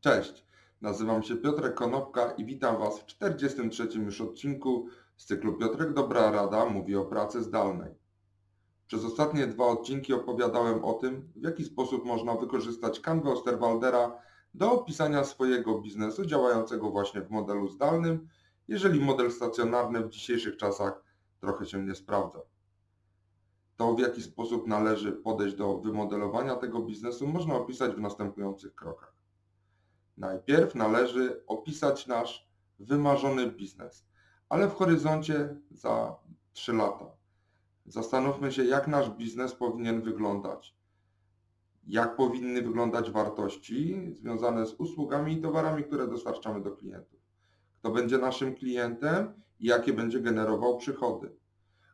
Cześć, nazywam się Piotrek Konopka i witam Was w 43 już odcinku z cyklu Piotrek Dobra Rada mówi o pracy zdalnej. Przez ostatnie dwa odcinki opowiadałem o tym, w jaki sposób można wykorzystać Canva Osterwaldera do opisania swojego biznesu działającego właśnie w modelu zdalnym, jeżeli model stacjonarny w dzisiejszych czasach trochę się nie sprawdza. To, w jaki sposób należy podejść do wymodelowania tego biznesu, można opisać w następujących krokach. Najpierw należy opisać nasz wymarzony biznes, ale w horyzoncie za 3 lata. Zastanówmy się, jak nasz biznes powinien wyglądać. Jak powinny wyglądać wartości związane z usługami i towarami, które dostarczamy do klientów. Kto będzie naszym klientem i jakie będzie generował przychody.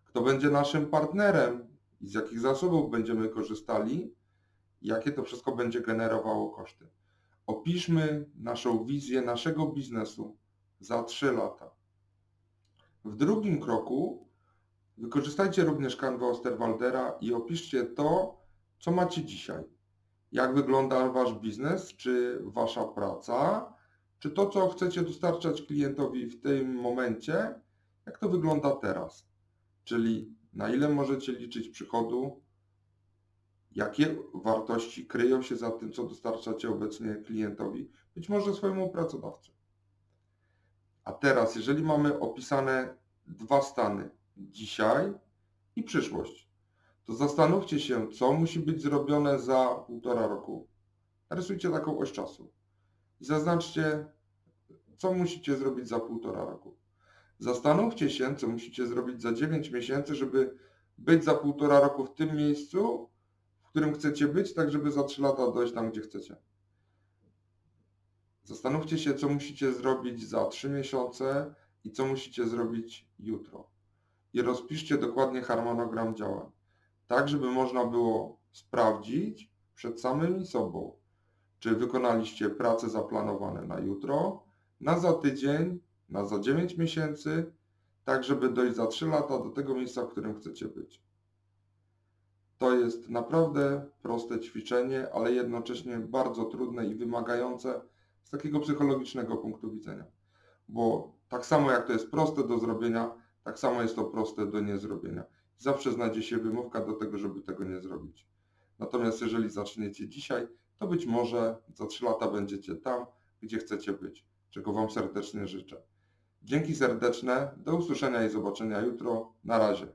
Kto będzie naszym partnerem i z jakich zasobów będziemy korzystali, jakie to wszystko będzie generowało koszty. Opiszmy naszą wizję naszego biznesu za 3 lata. W drugim kroku wykorzystajcie również kanwę Osterwaldera i opiszcie to, co macie dzisiaj. Jak wygląda Wasz biznes, czy Wasza praca, czy to, co chcecie dostarczać klientowi w tym momencie, jak to wygląda teraz. Czyli na ile możecie liczyć przychodu, jakie wartości kryją się za tym, co dostarczacie obecnie klientowi, być może swojemu pracodawcy. A teraz, jeżeli mamy opisane dwa stany, dzisiaj i przyszłość, to zastanówcie się, co musi być zrobione za półtora roku. Narysujcie taką oś czasu i zaznaczcie, co musicie zrobić za półtora roku. Zastanówcie się, co musicie zrobić za 9 miesięcy, żeby być za półtora roku w tym miejscu, którym chcecie być, tak żeby za 3 lata dojść tam, gdzie chcecie. Zastanówcie się, co musicie zrobić za 3 miesiące i co musicie zrobić jutro. I rozpiszcie dokładnie harmonogram działań, tak żeby można było sprawdzić przed samymi sobą, czy wykonaliście prace zaplanowane na jutro, na za tydzień, na za 9 miesięcy, tak żeby dojść za 3 lata do tego miejsca, w którym chcecie być. To jest naprawdę proste ćwiczenie, ale jednocześnie bardzo trudne i wymagające z takiego psychologicznego punktu widzenia. Bo tak samo jak to jest proste do zrobienia, tak samo jest to proste do niezrobienia. Zawsze znajdzie się wymówka do tego, żeby tego nie zrobić. Natomiast jeżeli zaczniecie dzisiaj, to być może za 3 lata będziecie tam, gdzie chcecie być, czego Wam serdecznie życzę. Dzięki serdeczne, do usłyszenia i zobaczenia jutro. Na razie.